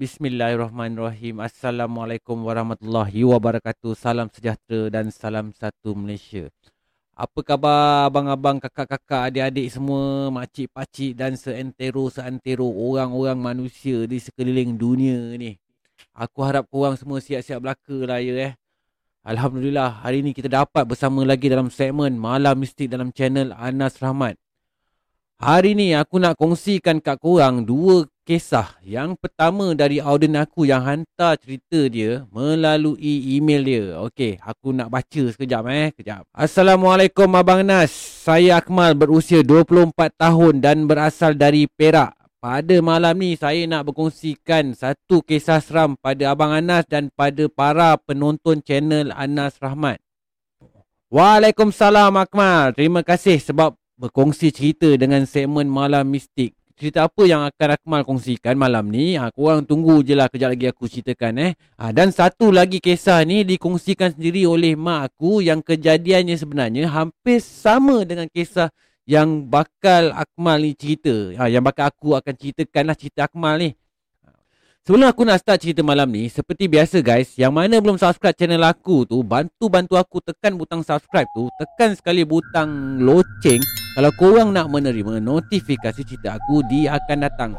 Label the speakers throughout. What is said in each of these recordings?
Speaker 1: Bismillahirrahmanirrahim. Assalamualaikum warahmatullahi wabarakatuh. Salam sejahtera dan salam satu Malaysia. Apa khabar abang-abang, kakak-kakak, adik-adik semua, makcik-pakcik dan seantero-seantero orang-orang manusia di sekeliling dunia ni. Aku harap korang semua siap-siap belaka lah ya eh. Alhamdulillah, hari ni kita dapat bersama lagi dalam segmen Malam Mistik dalam channel Anas Rahmat. Hari ni aku nak kongsikan kat korang dua kisah. Yang pertama dari audien aku yang hantar cerita dia melalui email dia. Okey, aku nak baca sekejap eh. Kejap. Assalamualaikum Abang Nas. Saya Akmal berusia 24 tahun dan berasal dari Perak. Pada malam ni saya nak berkongsikan satu kisah seram pada Abang Anas dan pada para penonton channel Anas Rahmat. Waalaikumsalam Akmal. Terima kasih sebab berkongsi cerita dengan segmen Malam Mistik. Cerita apa yang akan Akmal kongsikan malam ni? Ha, korang tunggu je lah kejap lagi aku ceritakan eh. Ha, dan satu lagi kisah ni dikongsikan sendiri oleh mak aku yang kejadiannya sebenarnya hampir sama dengan kisah yang bakal Akmal ni cerita. Ha, yang bakal aku akan ceritakan lah cerita Akmal ni. Sebelum aku nak start cerita malam ni, seperti biasa guys, yang mana belum subscribe channel aku tu, bantu-bantu aku tekan butang subscribe tu, tekan sekali butang loceng kalau korang nak menerima notifikasi cerita aku di akan datang.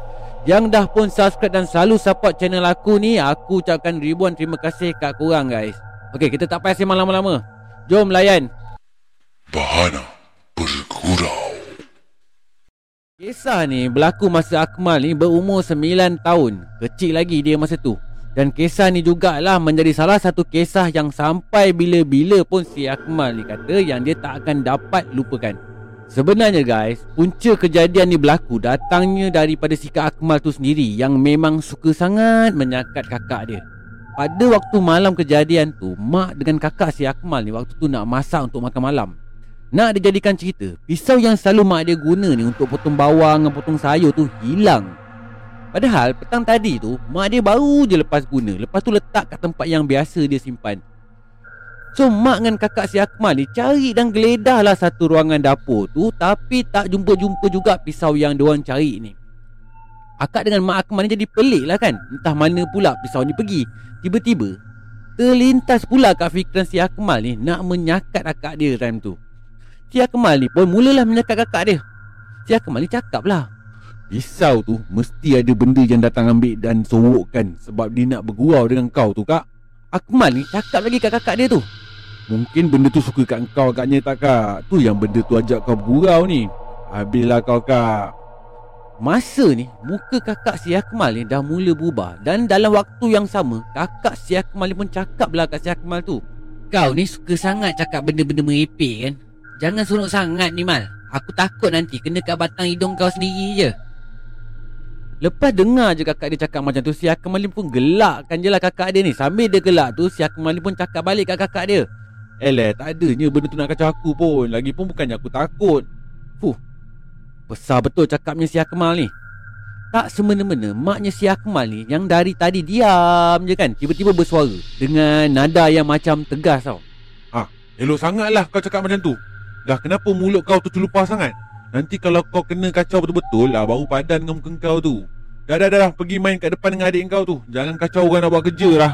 Speaker 1: Yang dah pun subscribe dan selalu support channel aku ni, aku ucapkan ribuan terima kasih kat korang guys. Okey, kita tak payah sembang lama-lama. Jom layan.
Speaker 2: Bahana bergurau.
Speaker 1: Kisah ni berlaku masa Akmal ni berumur 9 tahun. Kecil lagi dia masa tu. Dan kisah ni jugalah menjadi salah satu kisah yang sampai bila-bila pun si Akmal ni kata yang dia tak akan dapat lupakan. Sebenarnya guys, punca kejadian ni berlaku datangnya daripada sikap Akmal tu sendiri yang memang suka sangat menyakat kakak dia. Pada waktu malam kejadian tu, mak dengan kakak si Akmal ni waktu tu nak masak untuk makan malam. Nak dijadikan cerita Pisau yang selalu mak dia guna ni Untuk potong bawang dan potong sayur tu Hilang Padahal petang tadi tu Mak dia baru je lepas guna Lepas tu letak kat tempat yang biasa dia simpan So mak dengan kakak si Akmal ni Cari dan geledah lah satu ruangan dapur tu Tapi tak jumpa-jumpa juga pisau yang diorang cari ni. Akak dengan mak Akmal ni jadi pelik lah kan? Entah mana pula pisau ni pergi. Tiba-tiba Terlintas pula kat fikiran si Akmal ni Nak menyakat akak dia time tu. Si Akmal ni pun mulalah menyakat kakak dia. Si Akmal ni cakap lah Pisau tu mesti ada benda yang datang ambil dan sorokkan Sebab dia nak bergurau dengan kau tu kak Akmal ni cakap lagi kat kakak dia tu. Mungkin benda tu suka kat kau agaknya tak kak? Tu yang benda tu ajak kau bergurau ni. Habislah kau kak. Masa ni muka kakak si Akmal ni dah mula berubah. Dan dalam waktu yang sama Kakak si Akmal ni pun cakap lah kat si Akmal tu. Kau ni suka sangat cakap benda-benda merepek kan? Jangan sorok sangat ni Mal. Aku takut nanti kena kat batang hidung kau sendiri je Lepas dengar je kakak dia cakap macam tu Si Akmal pun gelakkan je lah kakak dia ni. Sambil dia gelak tu Si Akmal pun cakap balik kat kakak dia. Eh tak adanya benda tu nak kacau aku pun. Lagipun bukannya aku takut. Fuh. Besar betul cakapnya si Akmal ni. Tak semena-mena Maknya si Akmal ni Yang dari tadi diam je kan Tiba-tiba bersuara Dengan nada yang macam tegas tau.
Speaker 2: Ah, elok sangatlah kau cakap macam tu. Dah kenapa mulut kau tu terlupa sangat? Nanti kalau kau kena kacau betul-betul lah Baru padan dengan muka kau tu Dah dah dah, dah. Pergi main kat depan dengan adik kau tu. Jangan kacau orang nak buat kerja lah.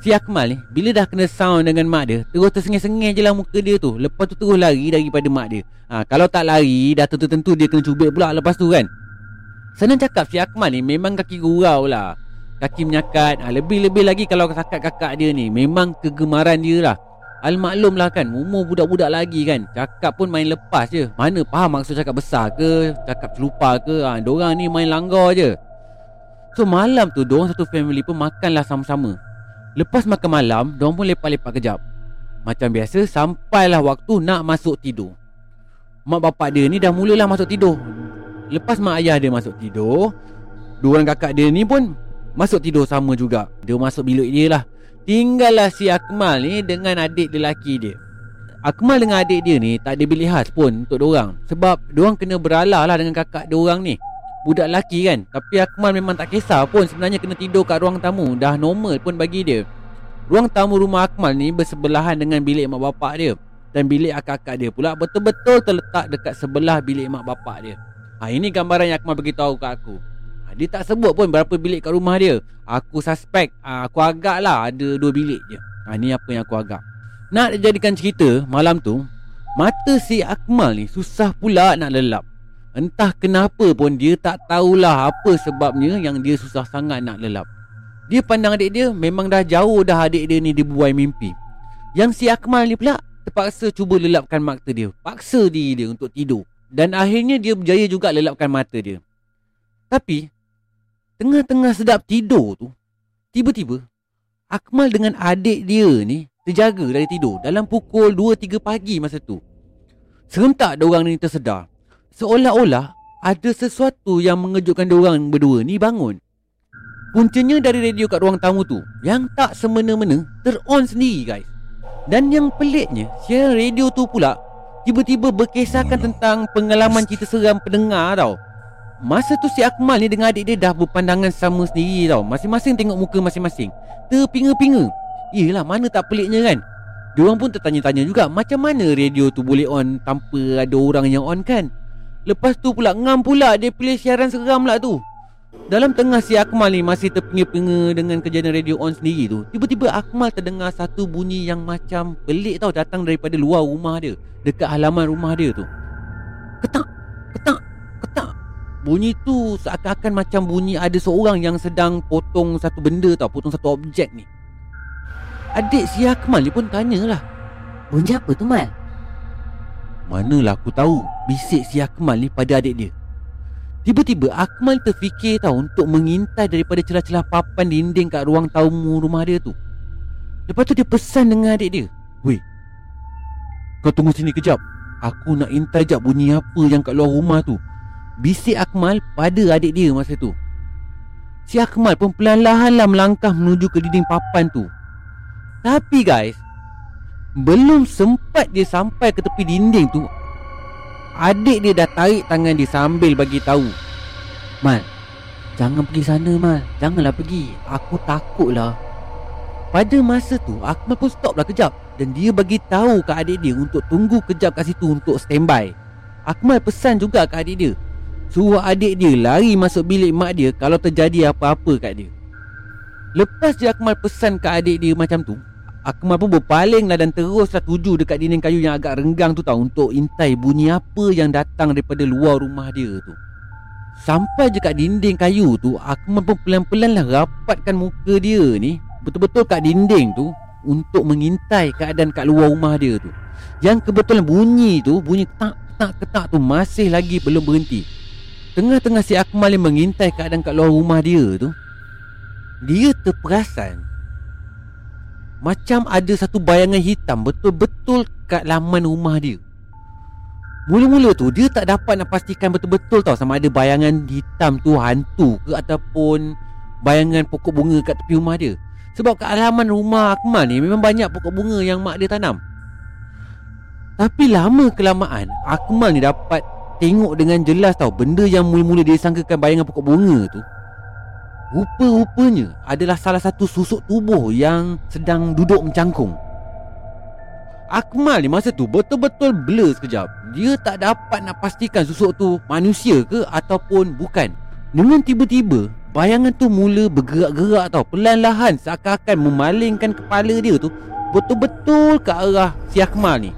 Speaker 1: Si Akmal ni Bila dah kena sound dengan mak dia Terus tersengih-sengih je lah muka dia tu. Lepas tu terus lari daripada mak dia. Ha, Kalau tak lari Dah tentu-tentu dia kena cubit pula lepas tu kan? Senang cakap si Akmal ni Memang kaki gurau lah. Kaki menyakat. Ha, Lebih-lebih lagi kalau kakak-kakak dia ni Memang kegemaran dia lah Al-maklum lah kan Umur budak-budak lagi kan. Cakap pun main lepas je. Mana faham maksud cakap besar ke Cakap celupa ke? Ha, Diorang ni main langgar je. So malam tu Diorang satu family pun makanlah sama-sama. Lepas makan malam Diorang pun lepak-lepak kejap. Macam biasa Sampailah waktu nak masuk tidur. Mak bapak dia ni dah mulalah masuk tidur. Lepas mak ayah dia masuk tidur Dua orang kakak dia ni pun Masuk tidur sama juga. Dia masuk bilik dia lah Tinggallah si Akmal ni dengan adik lelaki dia. Akmal dengan adik dia ni tak ada pilih khas pun untuk diorang. Sebab diorang kena beralah lah dengan kakak diorang ni. Budak lelaki kan. Tapi Akmal memang tak kisah pun. Sebenarnya kena tidur kat ruang tamu. Dah normal pun bagi dia. Ruang tamu rumah Akmal ni bersebelahan dengan bilik mak bapak dia. Dan bilik akak-akak dia pula betul-betul terletak dekat sebelah bilik mak bapak dia. Ha, Ini gambaran yang Akmal beritahu kat aku Dia tak sebut pun berapa bilik kat rumah dia. Aku suspek ha, Aku agak lah ada dua bilik je. Ha, Ni apa yang aku agak. Nak jadikan cerita malam tu Mata si Akmal ni susah pula nak lelap. Entah kenapa pun dia tak tahulah apa sebabnya yang dia susah sangat nak lelap. Dia pandang adik dia memang dah jauh dah adik dia ni dibuai mimpi. Yang si Akmal ni pula terpaksa cuba lelapkan mata dia Paksa diri dia untuk tidur. Dan akhirnya dia berjaya juga lelapkan mata dia. Tapi Tengah-tengah sedap tidur tu Tiba-tiba Akmal dengan adik dia ni terjaga dari tidur dalam pukul 2-3 pagi masa tu. Serentak diorang ni tersedar. Seolah-olah ada sesuatu yang mengejutkan diorang berdua ni bangun. Puncanya dari radio kat ruang tamu tu yang tak semena-mena ter-on sendiri guys. Dan yang peliknya, siaran radio tu pula tiba-tiba berkisahkan tentang pengalaman cerita seram pendengar tau. Masa tu si Akmal ni dengan adik dia dah berpandangan sama sendiri tau. Masing-masing tengok muka masing-masing. Terpinga-pinga. Yelah mana tak peliknya kan Diorang pun tertanya-tanya juga Macam mana radio tu boleh on Tanpa ada orang yang on kan Lepas tu pula ngam pula Dia pilih siaran seram lah tu Dalam tengah si Akmal ni Masih terpenga-penga Dengan kejadian radio on sendiri tu Tiba-tiba Akmal terdengar Satu bunyi yang macam Pelik tau Datang daripada luar rumah dia Dekat halaman rumah dia tu Ketak Ketak Ketak Bunyi tu seakan-akan macam bunyi ada seorang yang sedang potong satu benda tau Potong satu objek ni. Adik si Akmal ni pun tanyalah.
Speaker 3: Bunyi apa tu Mal?
Speaker 1: Manalah aku tahu Bisik si Akmal ni pada adik dia. Tiba-tiba Akmal terfikir tahu Untuk mengintai daripada celah-celah papan dinding Kat ruang tamu rumah dia tu. Lepas tu dia pesan dengan adik dia Weh Kau tunggu sini kejap. Aku nak intai jap bunyi apa yang kat luar rumah tu Bisik Akmal pada adik dia masa tu. Si Akmal pun pelan-lahan lah melangkah menuju ke dinding papan tu. Tapi guys Belum sempat dia sampai ke tepi dinding tu Adik dia dah tarik tangan dia sambil bagi tahu Mal Jangan pergi sana Mal. Janganlah pergi. Aku takut lah Pada masa tu Akmal pun stop lah kejap Dan dia bagi tahu ke adik dia Untuk tunggu kejap kat situ Untuk standby. Akmal pesan juga ke adik dia Suruh adik dia lari masuk bilik mak dia Kalau terjadi apa-apa kat dia. Lepas dia Akmal pesan ke adik dia macam tu Akmal pun berpaling lah dan teruslah tuju dekat dinding kayu yang agak renggang tu tau Untuk intai bunyi apa yang datang daripada luar rumah dia tu. Sampai je kat dinding kayu tu Akmal pun pelan-pelan lah rapatkan muka dia ni Betul-betul kat dinding tu Untuk mengintai keadaan kat luar rumah dia tu. Yang kebetulan bunyi tu Bunyi ketak-ketak tu masih lagi belum berhenti Tengah-tengah si Akmal yang mengintai keadaan kat luar rumah dia tu Dia terperasan. Macam ada satu bayangan hitam betul-betul kat laman rumah dia. Mula-mula tu dia tak dapat nak pastikan betul-betul tau Sama ada bayangan hitam tu hantu ke Ataupun bayangan pokok bunga kat tepi rumah dia. Sebab kat halaman rumah Akmal ni memang banyak pokok bunga yang mak dia tanam. Tapi lama kelamaan Akmal ni dapat tengok dengan jelas tau Benda yang mula-mula dia sangkakan bayangan pokok bunga tu Rupa-rupanya adalah salah satu susuk tubuh yang sedang duduk mencangkung. Akmal ni masa tu betul-betul blur sekejap. Dia tak dapat nak pastikan susuk tu manusia ke ataupun bukan. Dengan tiba-tiba bayangan tu mula bergerak-gerak tau. Perlahan-lahan seakan-akan memalingkan kepala dia tu Betul-betul ke arah si Akmal ni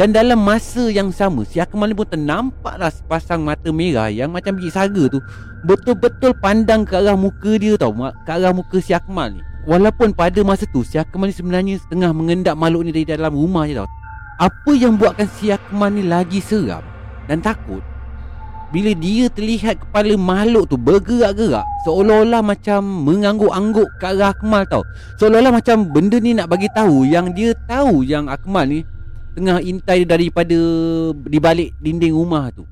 Speaker 1: dan dalam masa yang sama Si Akmal ni pun ternampaklah sepasang mata merah Yang macam biji saga tu. Betul-betul pandang ke arah muka dia tau Ke arah muka si Akmal ni. Walaupun pada masa tu Si Akmal ni sebenarnya Setengah mengendap makhluk ni dari dalam rumah je tau. Apa yang buatkan si Akmal ni lagi seram Dan takut? Bila dia terlihat kepala makhluk tu Bergerak-gerak Seolah-olah macam mengangguk-angguk ke arah Akmal tau. Seolah-olah macam benda ni nak bagi tahu Yang dia tahu yang Akmal ni tengah intai daripada di balik dinding rumah tu.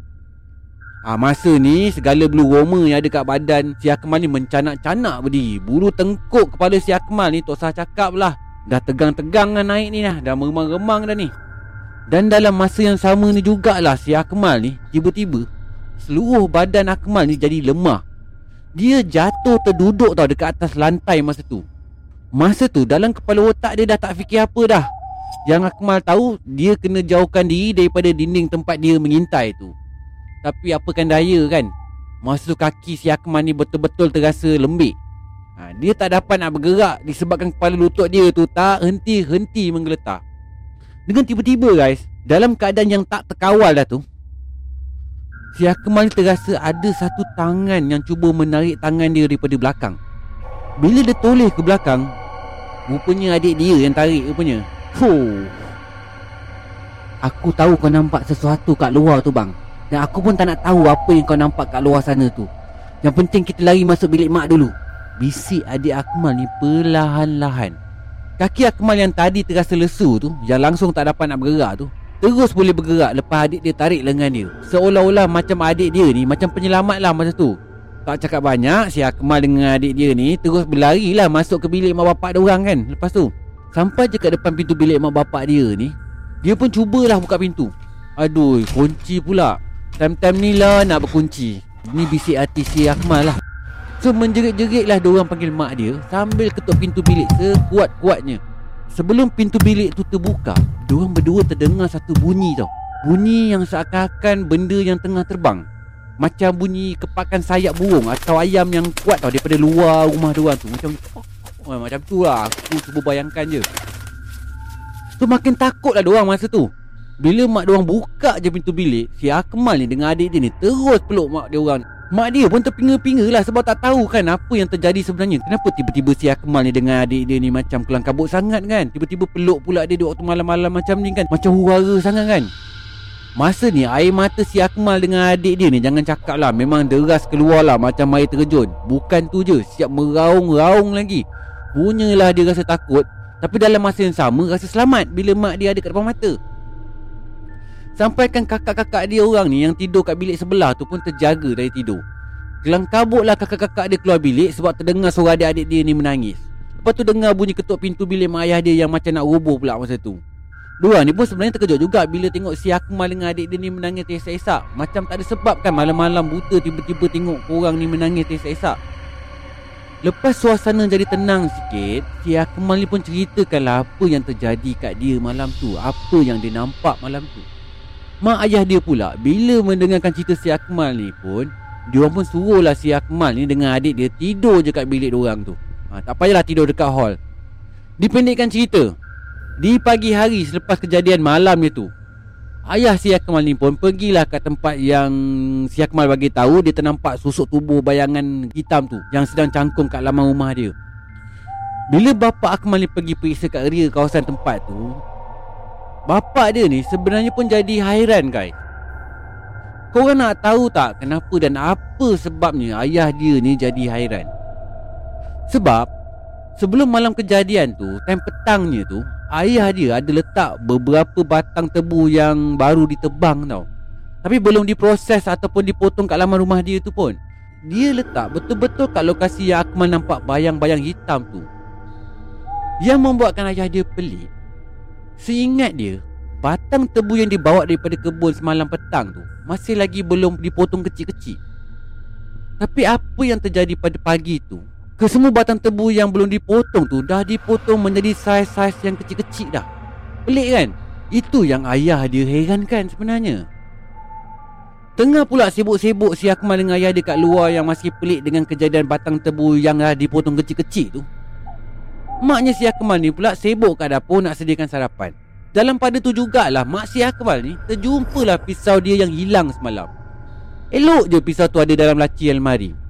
Speaker 1: Ah ha, masa ni segala bulu roma yang ada kat badan si Akmal ni mencanak-canak berdiri. Bulu tengkuk kepala si Akmal ni tak usah cakap lah. Dah tegang-tegang lah naik ni lah. Dah meremang-remang dah ni. Dan dalam masa yang sama ni jugalah si Akmal ni tiba-tiba seluruh badan Akmal ni jadi lemah. Dia jatuh terduduk tau dekat atas lantai masa tu. Masa tu dalam kepala otak dia dah tak fikir apa dah. Yang Akmal tahu Dia kena jauhkan diri Daripada dinding tempat dia mengintai tu. Tapi apakan daya kan? Masa tu kaki si Akmal ni betul-betul terasa lembik. Ha, Dia tak dapat nak bergerak Disebabkan kepala lutut dia tu tak henti-henti menggeletar. Dengan tiba-tiba guys Dalam keadaan yang tak terkawal dah tu Si Akmal ni terasa ada satu tangan yang cuba menarik tangan dia daripada belakang. Bila dia toleh ke belakang Rupanya adik dia yang tarik rupanya Fuh.
Speaker 3: Aku tahu kau nampak sesuatu kat luar tu bang. Dan aku pun tak nak tahu apa yang kau nampak kat luar sana tu. Yang penting kita lari masuk bilik mak dulu.
Speaker 1: Bisik adik Akmal ni perlahan-lahan. Kaki Akmal yang tadi terasa lesu tu Yang langsung tak dapat nak bergerak tu Terus boleh bergerak lepas adik dia tarik lengan dia. Seolah-olah macam adik dia ni Macam penyelamat lah masa tu. Tak cakap banyak Si Akmal dengan adik dia ni Terus berlari lah masuk ke bilik mak bapak dia orang kan Lepas tu Sampai je kat depan pintu bilik mak bapak dia ni dia pun cubalah buka pintu. Aduh, kunci pula. Time-time ni lah nak berkunci. Ni bisik hati si Akmal lah. So menjerit-jerit lah diorang panggil mak dia Sambil ketuk pintu bilik sekuat-kuatnya. Sebelum pintu bilik tu terbuka Diorang berdua terdengar satu bunyi tau. Bunyi yang seakan-akan benda yang tengah terbang. Macam bunyi kepakan sayap burung Atau ayam yang kuat tau Daripada luar rumah diorang tu. Macam oh, Macam tu lah. Aku cuba bayangkan je. So makin takut lah diorang masa tu. Bila mak diorang buka je pintu bilik Si Akmal ni dengan adik dia ni Terus peluk mak dia orang Mak dia pun terpinga-pinga lah Sebab tak tahu kan Apa yang terjadi sebenarnya. Kenapa tiba-tiba si Akmal ni Dengan adik dia ni Macam kelang kabut sangat kan? Tiba-tiba peluk pula dia Di waktu malam-malam macam ni kan? Macam hurara sangat kan? Masa ni air mata si Akmal dengan adik dia ni Jangan cakap lah. Memang deras keluar lah Macam air terjun. Bukan tu je. Siap meraung-raung lagi Punyalah dia rasa takut tapi dalam masa yang sama rasa selamat bila mak dia ada kat depan mata. Sampaikan kakak-kakak dia orang ni yang tidur kat bilik sebelah tu pun terjaga dari tidur. Kelang kabutlah kakak-kakak dia keluar bilik sebab terdengar suara adik-adik dia ni menangis. Lepas tu dengar bunyi ketuk pintu bilik mak ayah dia yang macam nak roboh pula masa tu. Dua ni pun sebenarnya terkejut juga bila tengok si Akmal dengan adik dia ni menangis teresak-esak. Macam tak ada sebab kan malam-malam buta tiba-tiba tengok korang ni menangis teresak-esak. Lepas suasana jadi tenang sikit Si Akmal ni pun ceritakanlah apa yang terjadi kat dia malam tu. Apa yang dia nampak malam tu. Mak ayah dia pula Bila mendengarkan cerita si Akmal ni pun Dia pun suruhlah si Akmal ni dengan adik dia Tidur je kat bilik orang tu. Ha, Tak payahlah tidur dekat hall. Dipendekkan cerita. Di pagi hari selepas kejadian malam dia tu Ayah si Akmal ni pun pergilah ke tempat yang si Akmal bagi tahu dia ternampak susuk tubuh bayangan hitam tu yang sedang cangkung kat laman rumah dia. Bila bapa Akmal ni pergi periksa kat area kawasan tempat tu, bapa dia ni sebenarnya pun jadi hairan guys. Korang nak tahu tak kenapa dan apa sebabnya ayah dia ni jadi hairan? Sebab sebelum malam kejadian tu, time petangnya tu, ayah dia ada letak beberapa batang tebu yang baru ditebang tau. Tapi belum diproses ataupun dipotong kat laman rumah dia tu pun. Dia letak betul-betul kat lokasi yang Akmal nampak bayang-bayang hitam tu. Yang membuatkan ayah dia pelik. Seingat dia, batang tebu yang dibawa daripada kebun semalam petang tu masih lagi belum dipotong kecil-kecil. Tapi apa yang terjadi pada pagi tu Kesemua batang tebu yang belum dipotong tu Dah dipotong menjadi saiz-saiz yang kecil-kecil dah. Pelik kan? Itu yang ayah dia herankan sebenarnya. Tengah pula sibuk-sibuk si Akmal dengan ayah dia kat luar Yang masih pelik dengan kejadian batang tebu yang dah dipotong kecil-kecil tu. Maknya si Akmal ni pula sibuk kat dapur nak sediakan sarapan. Dalam pada tu jugalah mak si Akmal ni Terjumpalah pisau dia yang hilang semalam. Elok je pisau tu ada dalam laci almari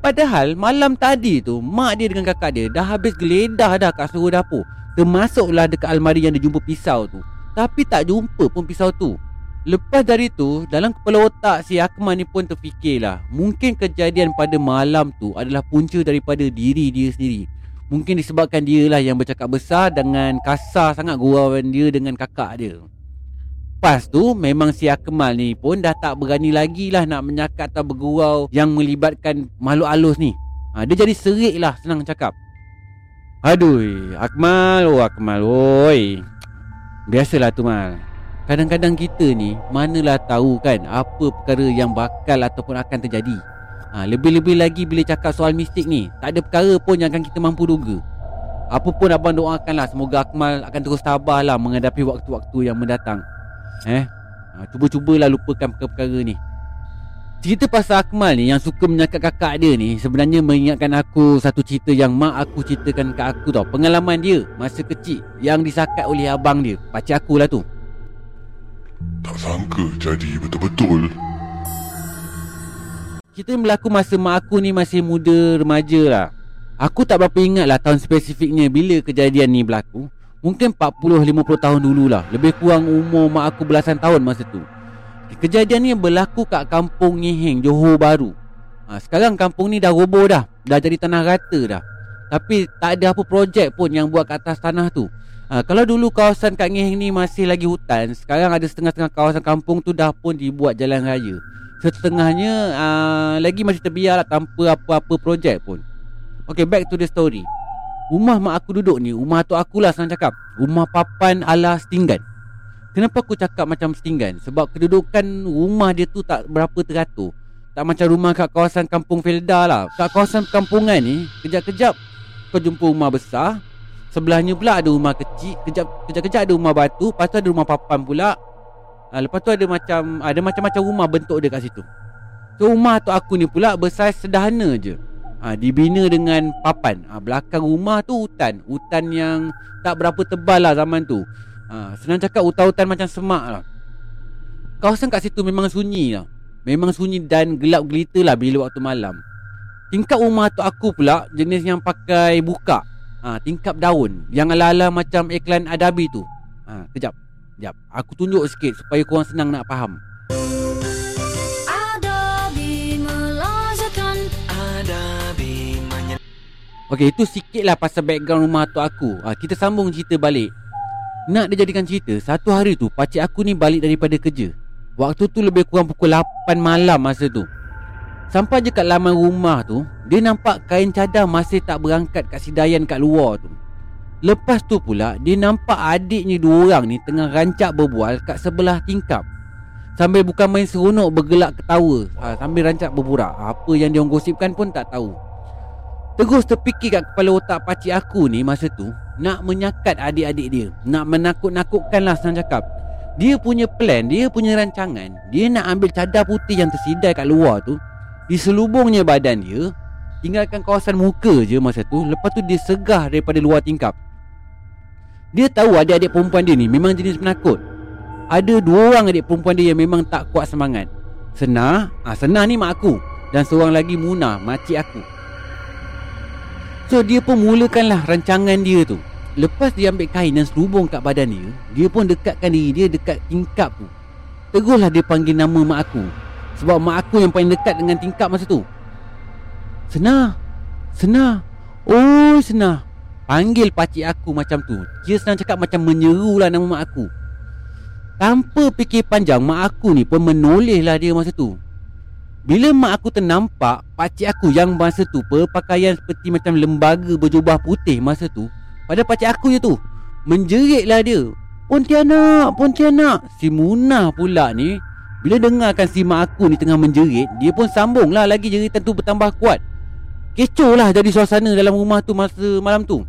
Speaker 1: Padahal malam tadi tu Mak dia dengan kakak dia Dah habis geledah dah kat seluruh dapur. Termasuklah dekat almari yang dia jumpa pisau tu. Tapi tak jumpa pun pisau tu. Lepas dari tu Dalam kepala otak si Akmal ni pun terfikirlah Mungkin kejadian pada malam tu Adalah punca daripada diri dia sendiri. Mungkin disebabkan dia lah yang bercakap besar Dengan kasar sangat gurauan dia dengan kakak dia Lepas tu memang si Akmal ni pun dah tak berani lagi lah nak menyakat atau bergurau yang melibatkan makhluk halus ni. Ha, dia jadi serik lah senang cakap. Aduh, Akmal, oh Akmal, oi. Biasalah tu mal. Kadang-kadang kita ni manalah tahu kan apa perkara yang bakal ataupun akan terjadi. Ha, lebih-lebih lagi bila cakap soal mistik ni, tak ada perkara pun yang akan kita mampu duga. Apa pun abang doakanlah semoga Akmal akan terus tabahlah menghadapi waktu-waktu yang mendatang. Eh? Ha, Cuba-cubalah lupakan perkara-perkara ni. Cerita pasal Akmal ni yang suka menyakat kakak dia ni Sebenarnya mengingatkan aku satu cerita yang mak aku ceritakan ke aku tau. Pengalaman dia masa kecil yang disakat oleh abang dia. Pakcik aku lah tu.
Speaker 4: Tak sangka jadi betul-betul.
Speaker 1: Kita berlaku masa mak aku ni masih muda remaja lah. Aku tak berapa ingat lah tahun spesifiknya bila kejadian ni berlaku Mungkin 40-50 tahun dululah. Lebih kurang umur mak aku belasan tahun masa tu. Kejadian ni berlaku kat kampung Ngiheng, Johor Baru ha, Sekarang kampung ni dah roboh dah. Dah jadi tanah rata dah. Tapi tak ada apa projek pun yang buat kat atas tanah tu. Ha, Kalau dulu kawasan kat Ngiheng ni masih lagi hutan Sekarang ada setengah-setengah kawasan kampung tu dah pun dibuat jalan raya. Setengahnya uh, lagi masih terbiar lah tanpa apa-apa projek pun. Okay back to the story Rumah mak aku duduk ni Rumah tu akulah senang cakap. Rumah papan ala setinggan. Kenapa aku cakap macam setinggan? Sebab kedudukan rumah dia tu tak berapa teratur. Tak macam rumah kat kawasan kampung Felda lah. Kat kawasan kampungan ni Kejap-kejap kau jumpa rumah besar. Sebelahnya pula ada rumah kecil Kejap, Kejap-kejap ada rumah batu Lepas tu ada rumah papan pula. Ha, Lepas tu ada macam Ada macam-macam rumah bentuk dia kat situ. So rumah tu aku ni pula Bersaiz sederhana je ha, Dibina dengan papan. Ha, Belakang rumah tu hutan. Hutan yang tak berapa tebal lah zaman tu. Ha, Senang cakap hutan-hutan macam semak lah. Kawasan kat situ memang sunyi lah. Memang sunyi dan gelap gelita lah bila waktu malam. Tingkap rumah tu aku pula jenis yang pakai buka. Ha, Tingkap daun. Yang ala-ala macam iklan Adabi tu. Ha, Kejap. Kejap Aku tunjuk sikit supaya korang senang nak faham Okey itu sikit lah pasal background rumah tu aku. Ha, Kita sambung cerita balik. Nak dijadikan cerita Satu hari tu pakcik aku ni balik daripada kerja. Waktu tu lebih kurang pukul 8 malam masa tu. Sampai je kat laman rumah tu Dia nampak kain cadar masih tak berangkat kat sidayan kat luar tu. Lepas tu pula Dia nampak adiknya dua orang ni Tengah rancak berbual kat sebelah tingkap. Sambil bukan main seronok bergelak ketawa. Ha, Sambil rancak berburak. Apa yang dia gosipkan pun tak tahu Terus terfikir kat kepala otak pakcik aku ni masa tu Nak menyakat adik-adik dia. Nak menakut-nakutkan lah senang cakap. Dia punya plan, dia punya rancangan Dia nak ambil cadar putih yang tersidai kat luar tu Diselubungnya badan dia Tinggalkan kawasan muka je masa tu Lepas tu dia segah daripada luar tingkap. Dia tahu adik-adik perempuan dia ni memang jenis penakut. Ada dua orang adik perempuan dia yang memang tak kuat semangat. Senar, ah Senar ni mak aku Dan seorang lagi Munah, makcik aku So dia pun mulakanlah rancangan dia tu. Lepas dia ambil kain dan selubung kat badan dia Dia pun dekatkan diri dia dekat tingkap tu. Teruslah dia panggil nama mak aku. Sebab mak aku yang paling dekat dengan tingkap masa tu. Senar Senar Oh Senar Panggil pakcik aku macam tu. Dia senang cakap macam menyeru lah nama mak aku. Tanpa fikir panjang Mak aku ni pun menoleh lah dia masa tu bila mak aku ternampak Pakcik aku yang masa tu Berpakaian seperti macam lembaga berjubah putih masa tu Pada pakcik aku je tu Menjeritlah dia Pontianak, Pontianak. Si Munah pula ni Bila dengarkan si mak aku ni tengah menjerit Dia pun sambung lah lagi jeritan tu bertambah kuat. Kecoh lah jadi suasana dalam rumah tu masa malam tu.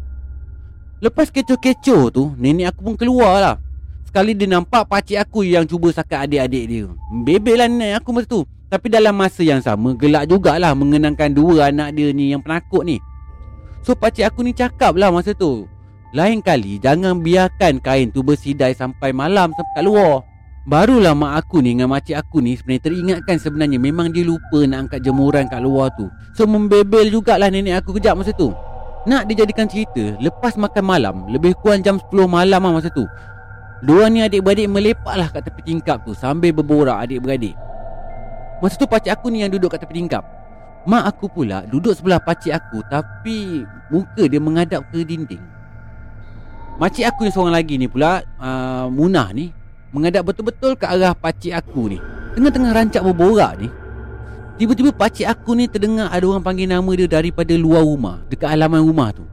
Speaker 1: Lepas kecoh-kecoh tu Nenek aku pun keluar lah Sekali dia nampak pakcik aku yang cuba sakat adik-adik dia. Bebel lah nenek aku masa tu tapi dalam masa yang sama Gelak jugalah mengenangkan dua anak dia ni yang penakut ni. So pakcik aku ni cakap lah masa tu Lain kali jangan biarkan kain tu bersidai sampai malam sampai kat luar. Barulah mak aku ni dengan makcik aku ni sebenarnya teringatkan sebenarnya Memang dia lupa nak angkat jemuran kat luar tu. So membebel jugalah nenek aku kejap masa tu. Nak dijadikan cerita Lepas makan malam Lebih kurang jam 10 malam lah masa tu. Dua ni adik-beradik melepaklah kat tepi tingkap tu Sambil berborak adik-beradik Masa tu pakcik aku ni yang duduk kat tepi tingkap. Mak aku pula duduk sebelah pakcik aku Tapi muka dia menghadap ke dinding. Makcik aku yang seorang lagi ni pula uh, Munah ni Menghadap betul-betul ke arah pakcik aku ni. Tengah-tengah rancak berborak ni. Tiba-tiba pakcik aku ni terdengar ada orang panggil nama dia daripada luar rumah Dekat halaman rumah tu.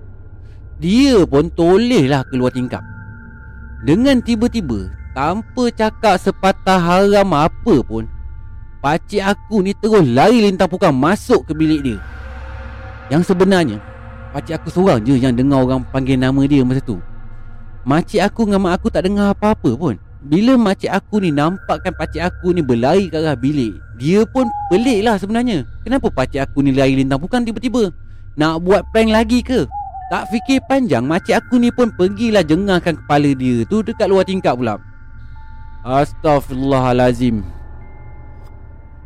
Speaker 1: Dia pun toleh lah keluar tingkap. Dengan tiba-tiba Tanpa cakap sepatah haram apa pun Pakcik aku ni terus lari lintang pukang masuk ke bilik dia. Yang sebenarnya Pakcik aku seorang je yang dengar orang panggil nama dia masa tu. Makcik aku dengan mak aku tak dengar apa-apa pun. Bila makcik aku ni nampakkan pakcik aku ni berlari ke arah bilik Dia pun pelik lah sebenarnya. Kenapa pakcik aku ni lari lintang bukan tiba-tiba? Nak buat prank lagi ke? Tak fikir panjang makcik aku ni pun pergilah jengahkan kepala dia tu dekat luar tingkap pula. Astaghfirullahalazim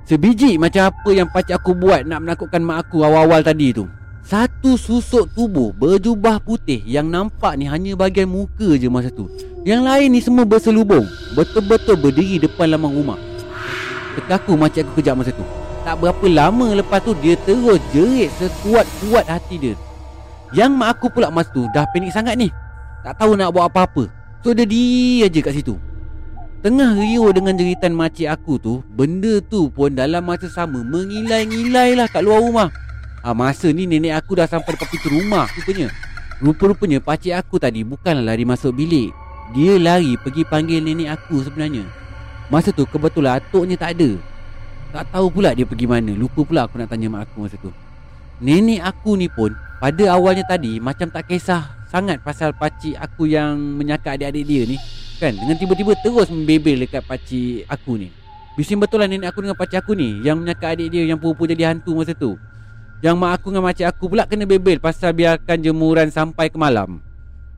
Speaker 1: Sebiji macam apa yang pakcik aku buat nak menakutkan mak aku awal-awal tadi tu satu susuk tubuh berjubah putih yang nampak ni hanya bahagian muka je masa tu. Yang lain ni semua berselubung. Betul-betul berdiri depan lamang rumah. Terkaku macam aku kejap masa tu. Tak berapa lama lepas tu dia terus jerit sekuat-kuat hati dia. Yang mak aku pula masa tu dah panik sangat ni. Tak tahu nak buat apa-apa. So dia di aja kat situ. Tengah riuh dengan jeritan makcik aku tu, benda tu pun dalam masa sama mengilai-ngilai lah kat luar rumah. Ha, masa ni nenek aku dah sampai depan pintu rumah rupanya. Rupa-rupanya pakcik aku tadi bukanlah lari masuk bilik. Dia lari pergi panggil nenek aku sebenarnya. Masa tu kebetulan atuknya tak ada. Tak tahu pula dia pergi mana. Lupa pula aku nak tanya mak aku masa tu. Nenek aku ni pun pada awalnya tadi macam tak kisah sangat pasal pakcik aku yang menyakak adik-adik dia ni. Kan dengan tiba-tiba terus membebel dekat pakcik aku ni. Bising betul lah nenek aku dengan pakcik aku ni yang menyakak adik dia yang pura-pura jadi hantu masa tu. Yang mak aku dengan makcik aku pula kena bebel pasal biarkan jemuran sampai ke malam.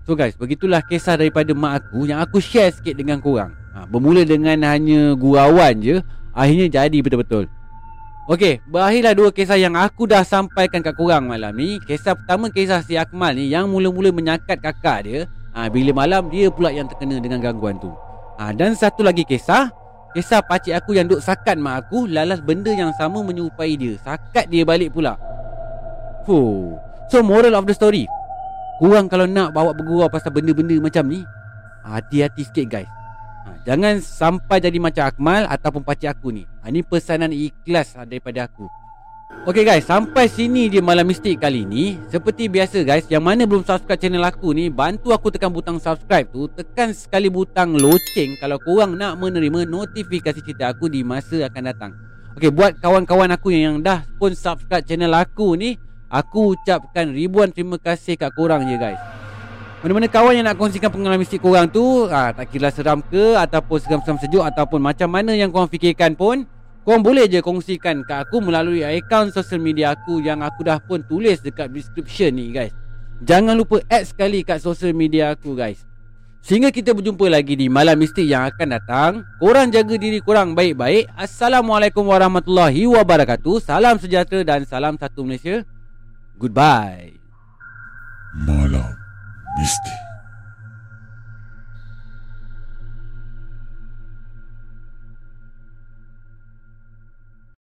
Speaker 1: So guys, begitulah kisah daripada mak aku yang aku share sikit dengan korang. Ha, bermula dengan hanya gurauan je, akhirnya jadi betul-betul. Okey, berakhirlah dua kisah yang aku dah sampaikan kat korang malam ni. Kisah pertama kisah si Akmal ni yang mula-mula menyakat kakak dia. Ha, bila malam dia pula yang terkena dengan gangguan tu. Ha, dan satu lagi kisah Kisah pakcik aku yang duk sakat mak aku Lalas benda yang sama menyerupai dia. Sakat dia balik pula. Fuh. So moral of the story? Kurang kalau nak bawa bergurau pasal benda-benda macam ni. Hati-hati sikit guys. Ha, Jangan sampai jadi macam Akmal Ataupun pakcik aku ni. Ha, Ini pesanan ikhlas daripada aku Okay guys, sampai sini je malam mistik kali ni. Seperti biasa guys, yang mana belum subscribe channel aku ni Bantu aku tekan butang subscribe tu. Tekan sekali butang loceng Kalau korang nak menerima notifikasi cerita aku di masa akan datang. Okay, buat kawan-kawan aku yang dah pun subscribe channel aku ni Aku ucapkan ribuan terima kasih kat korang je guys. Mana-mana kawan yang nak kongsikan pengalaman mistik korang tu ha, Tak kira seram ke Ataupun seram-seram sejuk Ataupun macam mana yang korang fikirkan pun Korang boleh je kongsikan kat aku Melalui akaun sosial media aku Yang aku dah pun tulis dekat description ni guys. Jangan lupa add sekali kat sosial media aku guys. Sehingga kita berjumpa lagi di malam mistik yang akan datang. Korang jaga diri korang baik-baik. Assalamualaikum warahmatullahi wabarakatuh. Salam sejahtera dan salam satu Malaysia. Goodbye.
Speaker 4: Malam Mistik